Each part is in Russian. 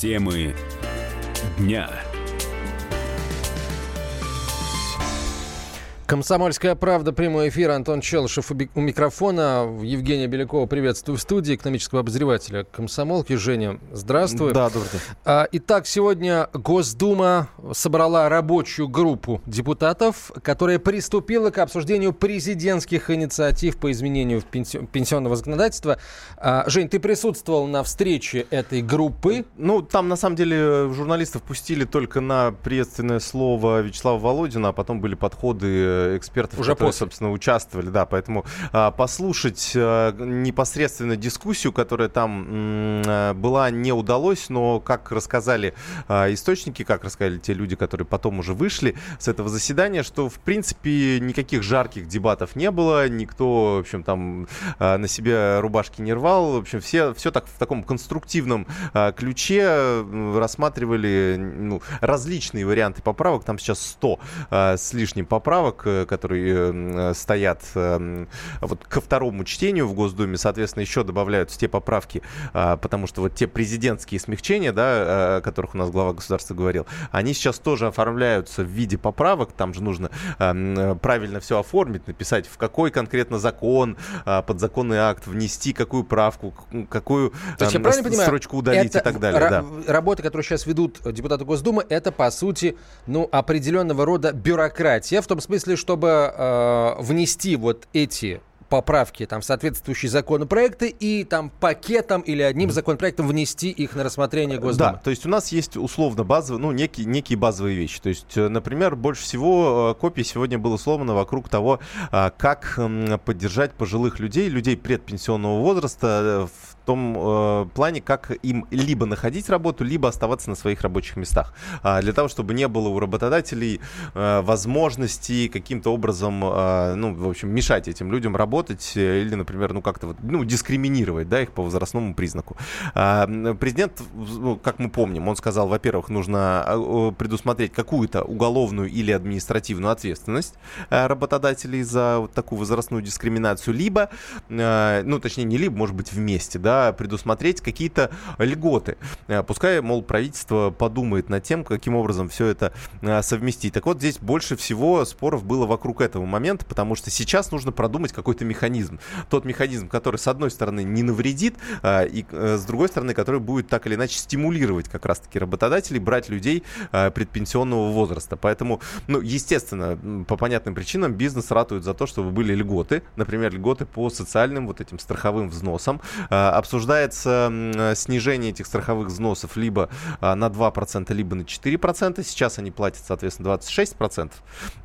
Темы дня. Комсомольская правда, прямой эфир. Антон Челышев у микрофона. Евгения Белякова приветствую в студии экономического обозревателя комсомолки. Женя, здравствуй. Да, добрый день. А, итак, сегодня Госдума собрала рабочую группу депутатов, которая приступила к обсуждению президентских инициатив по изменению пенсионного законодательства. А, Жень, ты присутствовал на встрече этой группы. Ну, там, на самом деле, журналистов пустили только на приветственное слово Вячеслава Володина, а потом были подходы экспертов, Уже которые, после. собственно, участвовали. Да, поэтому а, послушать а, непосредственно дискуссию, которая там а, была, не удалось, но как рассказали а, источники, как рассказали те люди, которые потом уже вышли с этого заседания, что, в принципе, никаких жарких дебатов не было, никто, в общем, там а, на себе рубашки не рвал, в общем, все, все так в таком конструктивном ключе рассматривали ну, различные варианты поправок, там сейчас 100 а, с лишним поправок, э, которые э, стоят э, вот ко второму чтению в Госдуме, соответственно, еще добавляются те поправки, а, потому что вот те президентские смягчения, да, о которых у нас глава государства говорил, они сейчас тоже оформляются в виде поправок, там же нужно а, м, правильно все оформить, написать, в какой конкретно закон, а, подзаконный акт внести, какую правку, какую То есть я ам, правильно понимаю, строчку удалить и так далее. да. Работы, которые сейчас ведут депутаты Госдумы, это, по сути, ну, определенного рода бюрократия, в том смысле, чтобы э, внести вот эти поправки там, в соответствующие законопроекты и там пакетом или одним законопроектом внести их на рассмотрение Госдумы. Да, то есть у нас есть условно базовые, ну, некие, некие базовые вещи. То есть, э, например, больше всего э, копий сегодня было сломано вокруг того, как поддержать пожилых людей, людей предпенсионного возраста э, в том э, плане, как им либо находить работу, либо оставаться на своих рабочих местах. А, Для того, чтобы не было у работодателей э, возможности каким-то образом, э, ну, в общем, мешать этим людям работать э, или, например, ну, как-то вот, ну, дискриминировать, да, их по возрастному признаку. А, Президент, ну, как мы помним, он сказал, во-первых, нужно о, предусмотреть какую-то уголовную или административную ответственность э, работодателей за вот такую возрастную дискриминацию, либо, э, ну, точнее, не либо, может быть, вместе, да, предусмотреть какие-то льготы. Э, Пускай, мол, правительство подумает над тем, каким образом все это э, совместить. Так вот, здесь больше всего споров было вокруг этого момента, потому что сейчас нужно продумать какой-то механизм. Тот механизм, который, с одной стороны, не навредит, а, и э, с другой стороны, который будет так или иначе стимулировать как раз-таки работодателей брать людей предпенсионного возраста. Поэтому, ну, естественно, по понятным причинам бизнес ратует за то, чтобы были льготы, например, льготы по социальным вот этим страховым взносам. А, Обсуждается снижение этих страховых взносов либо а, на 2%, либо на 4%. Сейчас они платят, соответственно, 26%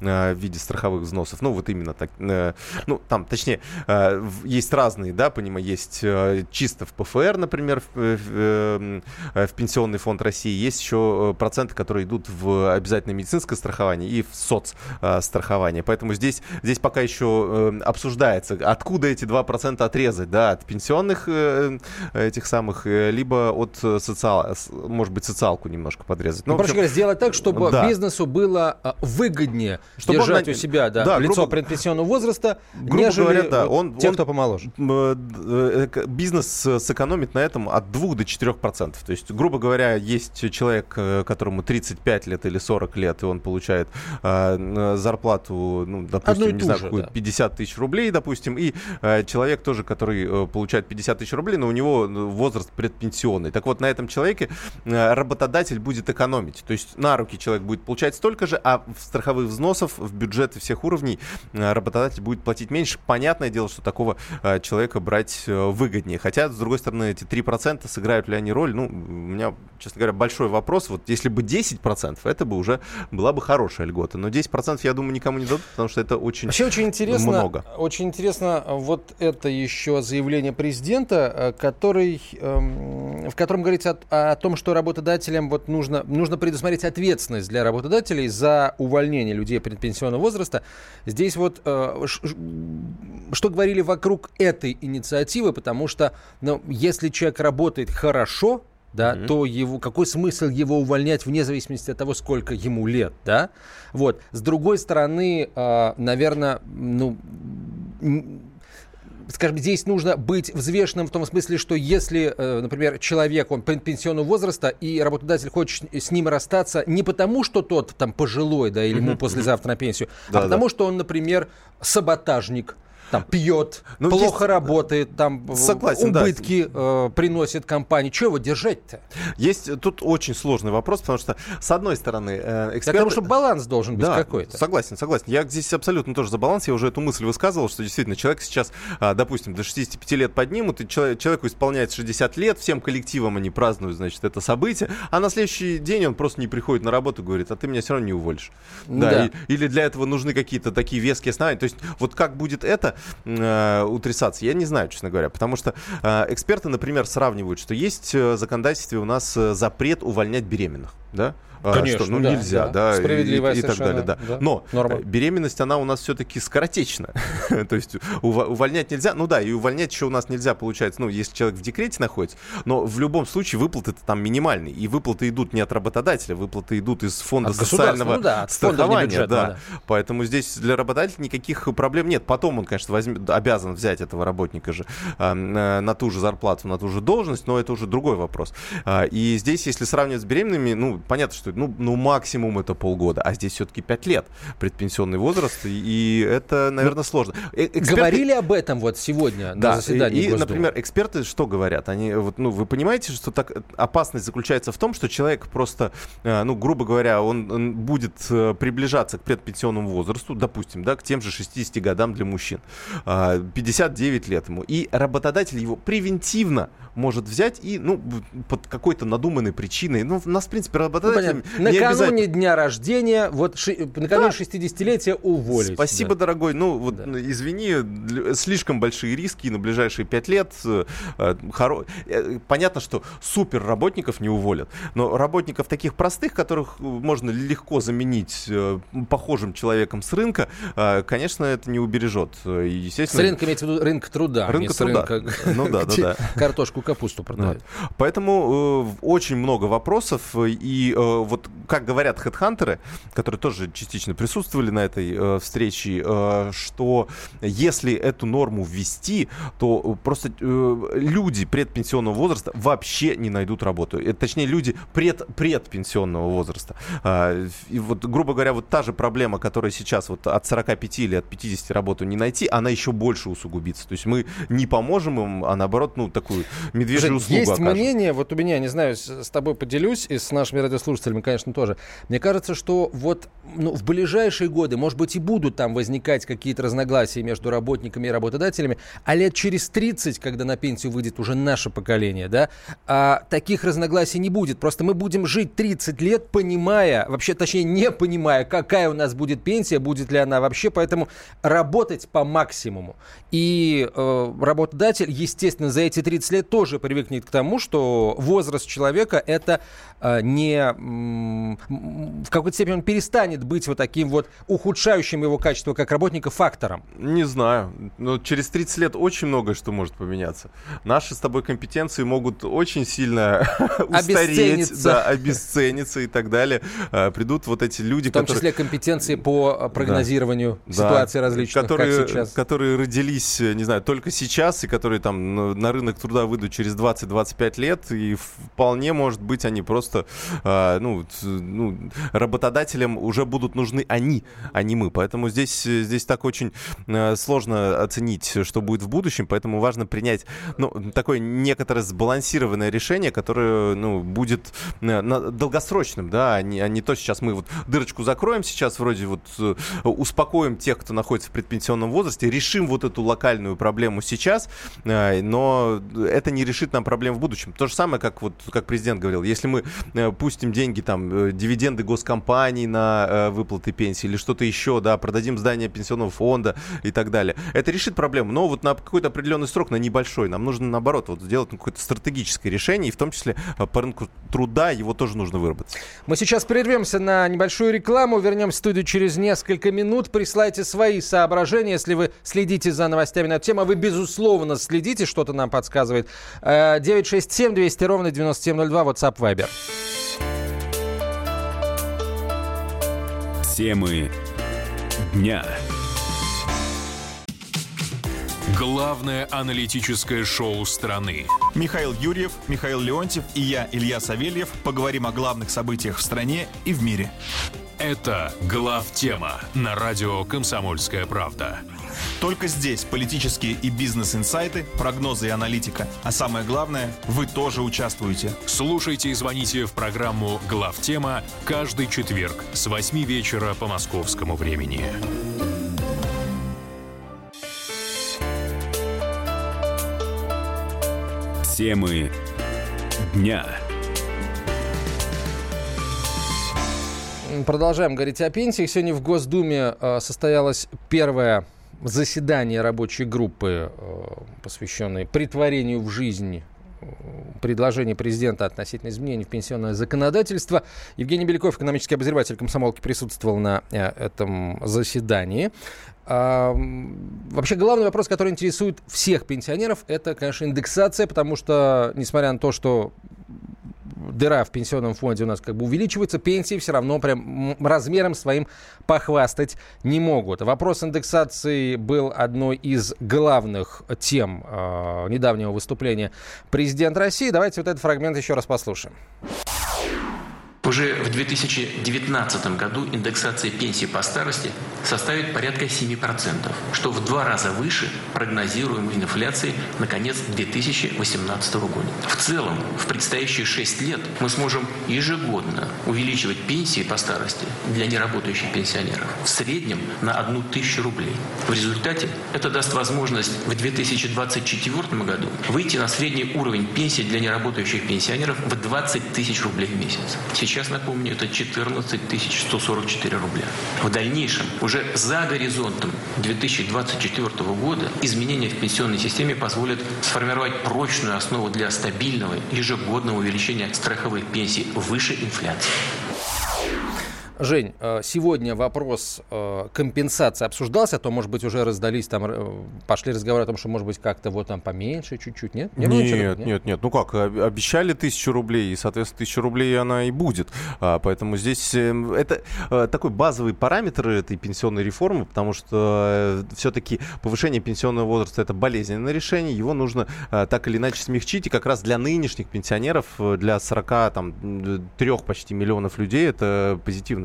э, в виде страховых взносов. Ну, вот именно так. э, Ну, там, точнее, э, есть разные, да, понимаю, есть э, чисто в ПФР, например, в, э, в, Пенсионный фонд России, есть еще проценты, которые идут в обязательное медицинское страхование и в соцстрахование. Поэтому здесь, здесь пока еще обсуждается, откуда эти 2% отрезать, да, от пенсионных этих самых, э, либо от э, социал, может быть, социалку немножко подрезать. Ну, в проще говоря, сделать так, чтобы да. бизнесу было а, выгоднее Чтобы он держать на- у себя да, да, лицо грубо- предпенсионного возраста, грубо нежели говоря, да, он- те, он- кто помоложе. Э, э, бизнес э, сэкономит на этом от 2 до 4 процентов. То есть, грубо говоря, есть человек, э, которому 35 лет или 40 лет, и он получает э, зарплату, ну, допустим, не знаю, же, какую, да. 50 тысяч рублей, допустим, и э, человек тоже, который э, получает 50 тысяч рублей, но у него э, возраст предпенсионный. Так вот, на этом человеке э, работодатель будет экономить. То есть на руки человек будет получать столько же, а в страховых взносов в бюджеты всех уровней э, работодатель будет платить меньше. Понятное дело, что такого э, человека брать выгоднее. Хотя, с другой стороны, эти 3% сыграют ли они роль? Ну, у меня, честно говоря, большой вопрос. Вот если бы 10%, это бы уже была бы хорошая льгота. Но 10% я думаю, никому не дадут, потому что это очень Вообще очень интересно, много. очень интересно вот это еще заявление президента, который, эм, в котором говорится о, о том, что работодателям вот нужно, нужно предусмотреть ответственность для работодателей за увольнение людей предпенсионного возраста. Здесь вот э, что говорили вокруг этой инициативы, потому что ну, если человек работает хорошо, да, Мгм. то его, какой смысл его увольнять вне зависимости от того, сколько ему лет, да? Вот. С другой стороны, наверное, ну, скажем, здесь нужно быть взвешенным в том смысле, что если, э, например, человек, он пенсионного возраста, и работодатель хочет с ним расстаться не потому, что тот там пожилой, да, или ему послезавтра на пенсию, а потому, что он, например, саботажник, там пьет, ну, плохо есть... работает, там Согласен, убытки да. э, приносит компании. Чего его держать-то? Есть тут очень сложный вопрос, потому что, с одной стороны, э, эксперты... Потому что баланс должен быть да, какой-то. Согласен, согласен. Я здесь абсолютно тоже за баланс. Я уже эту мысль высказывал, что действительно человек сейчас, а, допустим, до 65 лет поднимут, и человек, человеку исполняется 60 лет, всем коллективом они празднуют, значит, это событие, а на следующий день он просто не приходит на работу и говорит, а ты меня все равно не уволишь. Да. да. И, или для этого нужны какие-то такие веские основания. То есть вот как будет это, э, утрясаться, я не знаю, честно говоря, потому что э, эксперты, например, сравнивают, что есть в э, законодательстве у нас запрет увольнять беременных, да? А, Конечно, что ну да, нельзя, да, да и, и так далее, да. да. Но Норма. беременность она у нас все-таки скоротечна, то есть увольнять нельзя, ну да, и увольнять еще у нас нельзя, получается, ну если человек в декрете находится, но в любом случае выплаты там минимальные, и выплаты идут не от работодателя, выплаты идут из фонда от социального ну, да, страхования, да. да, поэтому здесь для работодателя никаких проблем нет. Потом он, конечно, возьмет, обязан взять этого работника же э, на ту же зарплату, на ту же должность, но это уже другой вопрос. Э, и здесь, если сравнивать с беременными, ну понятно, что ну, ну максимум это полгода, а здесь все-таки 5 лет предпенсионный возраст, и это, наверное, ну, сложно. Э, эксперты... Говорили об этом вот сегодня да, на заседании И, и например, эксперты что говорят? Они, вот, ну, вы понимаете, что так опасность заключается в том, что человек просто, э, ну, грубо говоря, он, он будет э, приближаться к предпенсионному возрасту, допустим, да, к тем же 60 годам для мужчин, 59 лет ему, и работодатель его превентивно может взять и, ну, под какой-то надуманной причиной, ну, нас, в принципе, работодатель... Ну, накануне дня рождения, вот ши, накануне да. 60-летия уволить. Спасибо, да. дорогой. Ну, вот, да. извини, слишком большие риски на ближайшие 5 лет. Э, хоро... Э, понятно, что супер работников не уволят, но работников таких простых, которых можно легко заменить э, похожим человеком с рынка, конечно, это не убережет. Естественно... С рынка имеется в виду рынок труда. Рынка труда. Рынка... Ну да, да, да. Картошку капусту продают. Да. Поэтому э, очень много вопросов. И э, вот как говорят хедхантеры, которые тоже частично присутствовали на этой э, встрече, э, что если эту норму ввести, то просто э, люди предпенсионного возраста вообще не найдут работу. Это, точнее, люди пред, предпенсионного возраста. Э, и вот, грубо говоря, вот та же проблема, которая сейчас вот от 45 или от 50 работу не найти, она еще больше усугубится. То есть мы не поможем им, а наоборот, ну, такую медвежью услугу Есть окажем. мнение, вот у меня, не знаю, с тобой поделюсь, и с нашими радиослушателями, конечно, тоже. Мне кажется, что вот ну, в ближайшие годы, может быть, и будут там возникать какие-то разногласия между работниками и работодателями, а лет через 30, когда на пенсию выйдет уже наше поколение, да, а, таких разногласий не будет. Просто мы будем жить 30 лет, понимая, вообще, точнее, не понимая, какая у нас будет пенсия, будет ли она вообще, поэтому работать по максимуму. И э, работодатель, естественно, за эти 30 лет тоже привыкнет к тому, что возраст человека это э, не в какой-то степени он перестанет быть вот таким вот ухудшающим его качество как работника фактором. Не знаю. Но через 30 лет очень многое что может поменяться. Наши с тобой компетенции могут очень сильно устареть, да, обесцениться и так далее. А, придут вот эти люди, В том которые... числе компетенции по э, прогнозированию да, ситуации да, различных, которые, сейчас. Которые родились, не знаю, только сейчас и которые там на рынок труда выйдут через 20-25 лет, и вполне, может быть, они просто, э, ну, ну, работодателям уже будут нужны они, а не мы. Поэтому здесь, здесь так очень э, сложно оценить, что будет в будущем, поэтому важно принять, ну, такое некоторое сбалансированное решение, которое, ну, будет э, долгосрочным, да, а не, а не то сейчас мы вот дырочку закроем сейчас, вроде вот э, успокоим тех, кто находится в предпенсионном возрасте, решим вот эту локальную проблему сейчас, но это не решит нам проблем в будущем. То же самое, как вот как президент говорил, если мы э, пустим деньги там э, дивиденды госкомпаний на э, выплаты пенсии или что-то еще, да, продадим здание пенсионного фонда и так далее, это решит проблему. Но вот на какой-то определенный срок, на небольшой, нам нужно наоборот вот сделать какое-то стратегическое решение, и в том числе по рынку труда его тоже нужно выработать. Мы сейчас прервемся на небольшую рекламу, вернемся в студию через несколько минут. Присылайте свои соображения, если вы следите за новостями на эту тему. А вы, безусловно, следите, что-то нам подсказывает. 967 200 ровно 9702, WhatsApp, Viber. Темы дня. Главное аналитическое шоу страны. Михаил Юрьев, Михаил Леонтьев и я, Илья Савельев, поговорим о главных событиях в стране и в мире. Это «Глав тема» на радио «Комсомольская правда». Только здесь политические и бизнес-инсайты, прогнозы и аналитика. А самое главное, вы тоже участвуете. Слушайте и звоните в программу «Глав тема» каждый четверг с 8 вечера по московскому времени. Темы дня. Продолжаем говорить о пенсиях. Сегодня в Госдуме э, состоялось первое заседание рабочей группы, э, посвященной притворению в жизнь э, предложение президента относительно изменений в пенсионное законодательство. Евгений Беляков, экономический обозреватель комсомолки, присутствовал на этом заседании. Вообще главный вопрос, который интересует всех пенсионеров, это, конечно, индексация, потому что, несмотря на то, что дыра в пенсионном фонде у нас как бы увеличивается, пенсии все равно прям размером своим похвастать не могут. Вопрос индексации был одной из главных тем э, недавнего выступления президента России. Давайте вот этот фрагмент еще раз послушаем. Уже в 2019 году индексация пенсии по старости составит порядка 7%, что в два раза выше прогнозируемой инфляции на конец 2018 года. В целом, в предстоящие 6 лет мы сможем ежегодно увеличивать пенсии по старости для неработающих пенсионеров в среднем на 1 тысячу рублей. В результате это даст возможность в 2024 году выйти на средний уровень пенсии для неработающих пенсионеров в 20 тысяч рублей в месяц. Сейчас Сейчас, напомню, это 14 144 рубля. В дальнейшем, уже за горизонтом 2024 года, изменения в пенсионной системе позволят сформировать прочную основу для стабильного ежегодного увеличения страховых пенсий выше инфляции. Жень, э, сегодня вопрос э, компенсации обсуждался, а то, может быть, уже раздались, там э, пошли разговоры о том, что, может быть, как-то вот там поменьше чуть-чуть, нет? Не нет, нет, нет, нет. Ну как, обещали тысячу рублей, и, соответственно, тысячу рублей она и будет. А, поэтому здесь это такой базовый параметр этой пенсионной реформы, потому что все-таки повышение пенсионного возраста это болезненное решение, его нужно так или иначе смягчить, и как раз для нынешних пенсионеров, для 40, там, 3 почти миллионов людей это позитивно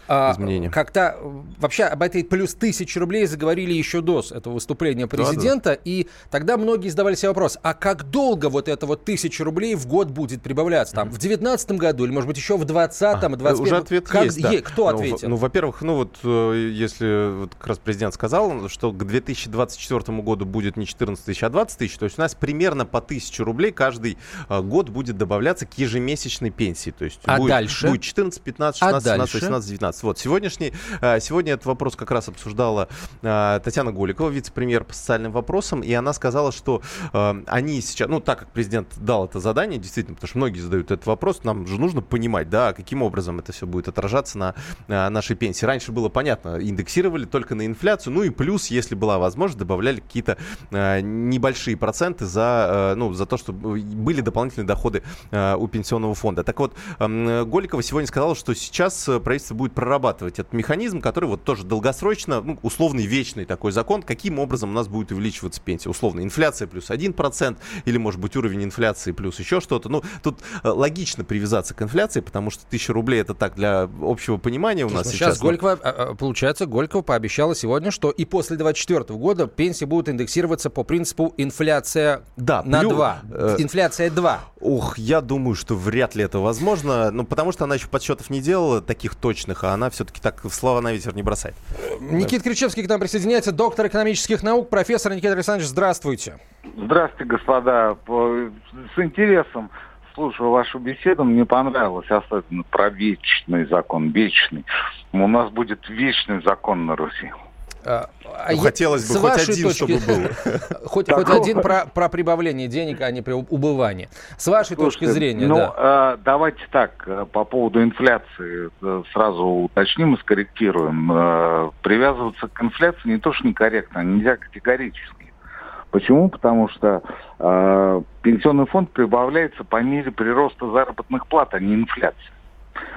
а, изменения. Как-то вообще об этой плюс тысячи рублей заговорили еще до этого выступления президента, да, да. и тогда многие задавали себе вопрос, а как долго вот это вот тысяча рублей в год будет прибавляться? Там, mm-hmm. в девятнадцатом году или, может быть, еще в двадцатом, двадцать Уже ответ как, есть, да. Кто ну, ответил? Ну, во-первых, ну вот э, если вот как раз президент сказал, что к 2024 году будет не 14 тысяч, а 20 тысяч, то есть у нас примерно по тысяче рублей каждый э, год будет добавляться к ежемесячной пенсии. То есть а будет, дальше? будет 14, 15, 16, а 17, 18, 19. Вот, сегодняшний, э, сегодня этот вопрос как раз обсуждала э, Татьяна Голикова, вице-премьер по социальным вопросам, и она сказала, что э, они сейчас, ну, так как президент дал это задание, действительно, потому что многие задают этот вопрос, нам же нужно понимать, да, каким образом это все будет отражаться на нашей пенсии. Раньше было понятно, индексировали только на инфляцию, ну и плюс, если была возможность, добавляли какие-то небольшие проценты за, ну, за то, что были дополнительные доходы у пенсионного фонда. Так вот, Голикова сегодня сказала, что сейчас правительство будет прорабатывать этот механизм, который вот тоже долгосрочно, ну, условный вечный такой закон, каким образом у нас будет увеличиваться пенсия. Условно, инфляция плюс 1%, или, может быть, уровень инфляции плюс еще что-то. Ну, тут э, логично привязаться к инфляции, потому что 1000 рублей это так для общего понимания у нас ну, сейчас. Сейчас Голькова, а, а, получается, Голькова пообещала сегодня, что и после 2024 года пенсии будут индексироваться по принципу инфляция да, на плюс, 2. Э, инфляция 2. Ух, я думаю, что вряд ли это возможно, ну, потому что она еще подсчетов не делала таких точных, а она все-таки так слова на ветер не бросает. Никита Кричевский к нам присоединяется, доктор экономических наук, профессор Никита Александрович, здравствуйте. Здравствуйте, господа. С интересом слушаю вашу беседу, мне понравилось, особенно про вечный закон, вечный. У нас будет вечный закон на Руси. А, а ну, хотелось бы хоть один, точки, чтобы был. хоть, хоть один про, про прибавление денег, а не про убывание. С вашей Слушайте, точки зрения, ну, да. Э, давайте так, э, по поводу инфляции э, сразу уточним и скорректируем. Э, привязываться к инфляции не то, что некорректно, нельзя категорически. Почему? Потому что э, пенсионный фонд прибавляется по мере прироста заработных плат, а не инфляции.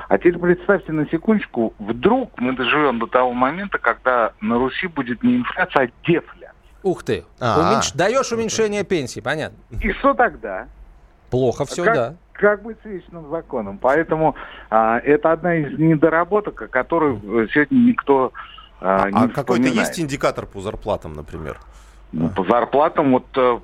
А теперь представьте на секундочку, вдруг мы доживем до того момента, когда на Руси будет не инфляция, а дефляция. Ух ты. Уменьш... Даешь уменьшение пенсии, понятно. И что тогда? Плохо все, как, да. Как быть с вечным законом? Поэтому а, это одна из недоработок, о которой сегодня никто а, не А какой-то есть индикатор по зарплатам, например? Ну, По зарплатам вот э,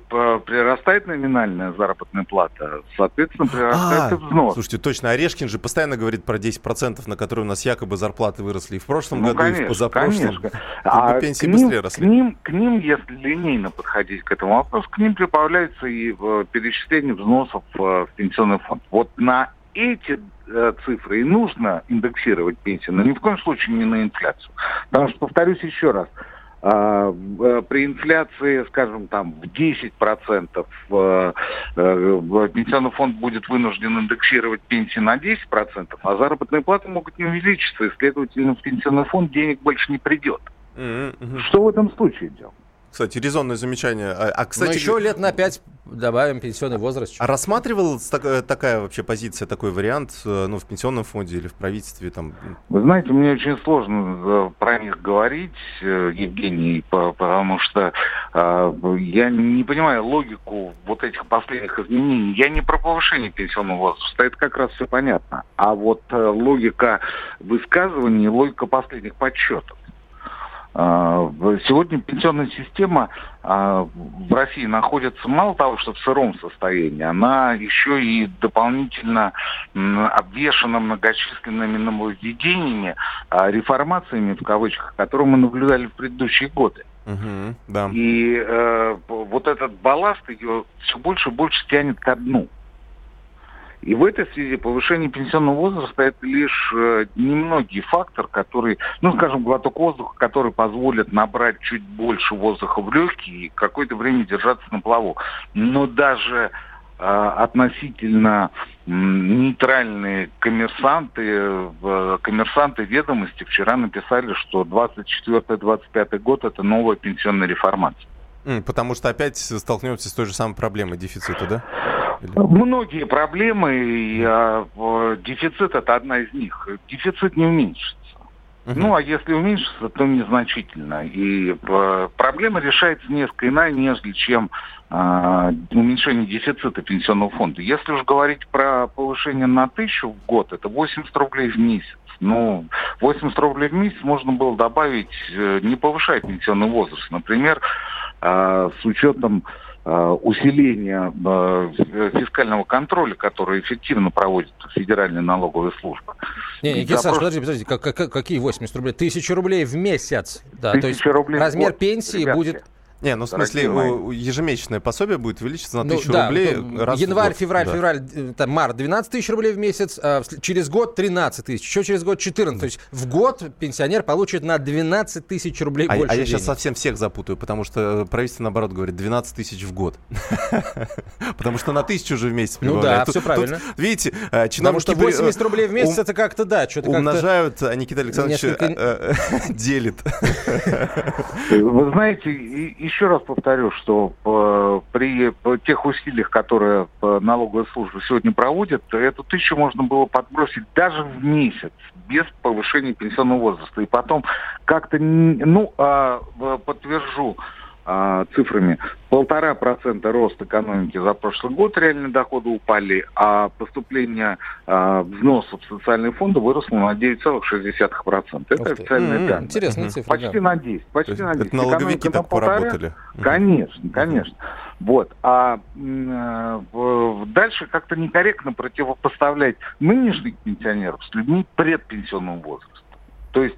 прирастает номинальная заработная плата, соответственно, прирастает и взнос. А, слушайте, точно, Орешкин же постоянно говорит про 10%, на которые у нас якобы зарплаты выросли и в прошлом Ну, году, и в конечно, позапрошлом. конечно. А пенсии к ним, быстрее к, росли. ним, к ним, если линейно подходить к этому вопросу, к ним прибавляется и э, перечисление взносов э, в пенсионный фонд. Вот на эти э, цифры и нужно индексировать пенсию, но ни в коем случае не на инфляцию. Потому что, повторюсь еще раз, а, при инфляции, скажем, там в 10% э, э, пенсионный фонд будет вынужден индексировать пенсии на 10%, а заработные платы могут не увеличиться, и, следовательно, в пенсионный фонд денег больше не придет. Мгм. Что в этом случае делать? Кстати, резонное замечание. А, а, Но кстати, еще лет на пять добавим пенсионный возраст. а рассматривалась так- такая вообще позиция, такой вариант, э, ну, в пенсионном фонде или в правительстве там? Вы знаете, мне очень сложно э, про них говорить, э, Евгений, по- потому что э, я не понимаю логику вот этих последних изменений. Я не про повышение пенсионного возраста, это как раз все понятно. А вот э, логика высказываний, логика последних подсчетов. А, Сегодня пенсионная система а, в России находится мало того, что в сыром состоянии, она еще и дополнительно обвешана многочисленными нововведениями, а, реформациями в кавычках, которые мы наблюдали в предыдущие годы. Мгм, да. И э, вот этот балласт ее все больше и больше тянет ко дну. И в этой связи повышение пенсионного возраста это лишь э, немногие фактор, который, ну, скажем, глоток воздуха, который позволит набрать чуть больше воздуха в легкие и какое-то время держаться на плаву. Но даже э, относительно нейтральные коммерсанты, коммерсанты ведомости вчера написали, что 24-25 год это новая пенсионная реформация. Потому что опять столкнемся с той же самой проблемой дефицита, да? Или- Многие проблемы, и а, дефицит это одна из них. Дефицит не уменьшится. Мгм. Ну, а если уменьшится, то незначительно. И э, проблема решается несколько иная, нежели чем а, уменьшение дефицита пенсионного фонда. Если уж говорить про повышение на тысячу в год, это 80 рублей в месяц. Ну, 80 рублей в месяц можно было добавить, э, не повышая пенсионный возраст. Например, а, с учетом а, усиления а, фискального контроля, который эффективно проводит Федеральная налоговая служба. Не, Никита за Саш, подожди, подожди, как- как- какие 80 рублей? Тысяча рублей в месяц. Да, то есть рублей размер пенсии ребятки. будет... Не, ну в смысле, у- ежемесячное пособие будет увеличиться на ну, тысячу да, рублей ну, раз в январь, год. февраль, Да. февраль, э, там, март 12 тысяч рублей в месяц, а через год 13 тысяч, еще через год 14. То есть в год пенсионер получит на 12 тысяч рублей А, больше а я сейчас денег. совсем всех запутаю, потому что правительство, наоборот, говорит 12 тысяч в год. Потому что на тысячу уже в месяц Ну да, всё правильно. Видите, э, Потому что при- 80 рублей в месяц это как-то, да, что-то как-то... Умножают, а Никита Александрович э, э, делит. Вы знаете, и- еще раз повторю, что э, при тех усилиях, которые э, налоговая служба сегодня проводит, эту тысячу можно было подбросить даже в месяц без повышения пенсионного возраста. И потом как-то, ну, а, подтвержу а, цифрами, полтора процента рост экономики за прошлый год реальные доходы упали, а поступление а, взносов в социальные фонды выросло на 9,6%. Это Ух официальные М-м, данные. Интересная цифра, Почти да. на 10. То Почти на 10. Это налоговики Экономика на так полтора. поработали. Конечно, конечно. Вот. А э, дальше как-то некорректно противопоставлять нынешних пенсионеров с людьми предпенсионного возраста. То есть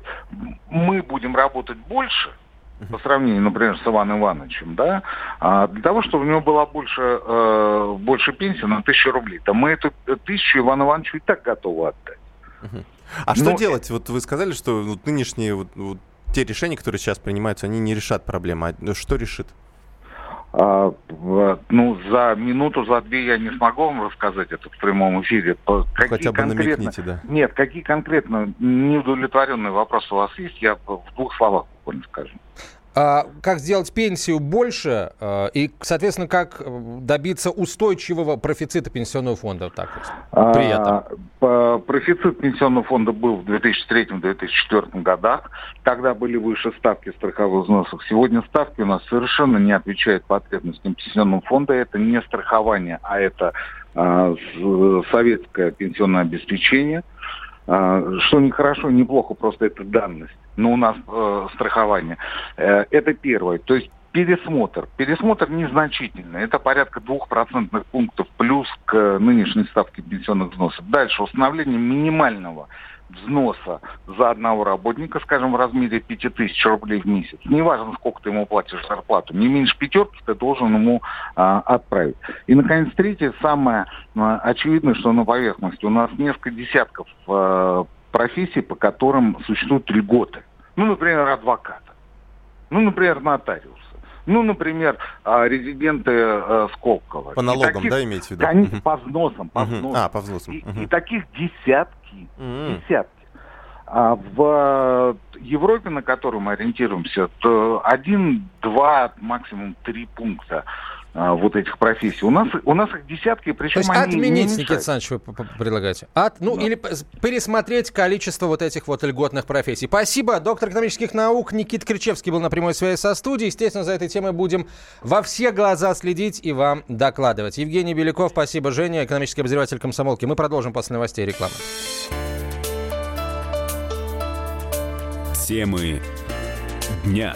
мы будем работать больше, по сравнению, например, с Иваном Ивановичем, да, а для того, чтобы у него была больше, э, больше пенсии на тысячу рублей. То мы эту тысячу Ивану Ивановичу и так готовы отдать. А что Ну, делать? Вот вы сказали, что вот нынешние вот- вот те решения, которые сейчас принимаются, они не решат проблемы. А что решит? А, ну, за минуту, за две я не смогу вам рассказать это в прямом эфире. По- Какие Хотя бы конкретно... намекните, да. Нет, какие конкретно неудовлетворенные вопросы у вас есть, я в двух словах буквально скажу. А как сделать пенсию больше э, и, соответственно, как добиться устойчивого профицита пенсионного фонда? Так вот, при этом. А, профицит пенсионного фонда был в 2003-2004 годах. Тогда были выше ставки страховых взносов. Сегодня ставки у нас совершенно не отвечают потребностям пенсионного фонда. Это не страхование, а это а, советское пенсионное обеспечение. А, что не хорошо, не плохо, просто это данность. Но у нас э, страхование. Э, это первое. То есть пересмотр. Пересмотр незначительный. Это порядка двух процентных пунктов плюс к нынешней ставке пенсионных взносов. Дальше установление минимального взноса за одного работника, скажем, в размере 5000 рублей в месяц, неважно, сколько ты ему платишь зарплату, не меньше пятерки ты должен ему а, отправить. И, наконец, третье, самое а, очевидное, что на поверхности. У нас несколько десятков а, профессий, по которым существуют льготы. Ну, например, адвокат. Ну, например, нотариус. Ну, например, а, резиденты э, Сколково. По налогам, таких, да, имеете в виду? Конечно, по взносам, по взносам. А, по взносам. И, и таких десятки, десятки. А в Европе, на которую мы ориентируемся, один, два, максимум три пункта а, вот этих профессий. У нас, у нас их десятки, причем То есть они отменить, не Никита Александрович, вы предлагаете? От, ну, да. или пересмотреть количество вот этих вот льготных профессий. Спасибо. Доктор экономических наук Никита Кричевский был на прямой связи со студией. Естественно, за этой темой будем во все глаза следить и вам докладывать. Евгений Беляков, спасибо, Женя, экономический обозреватель комсомолки. Мы продолжим после новостей и рекламы. Темы дня.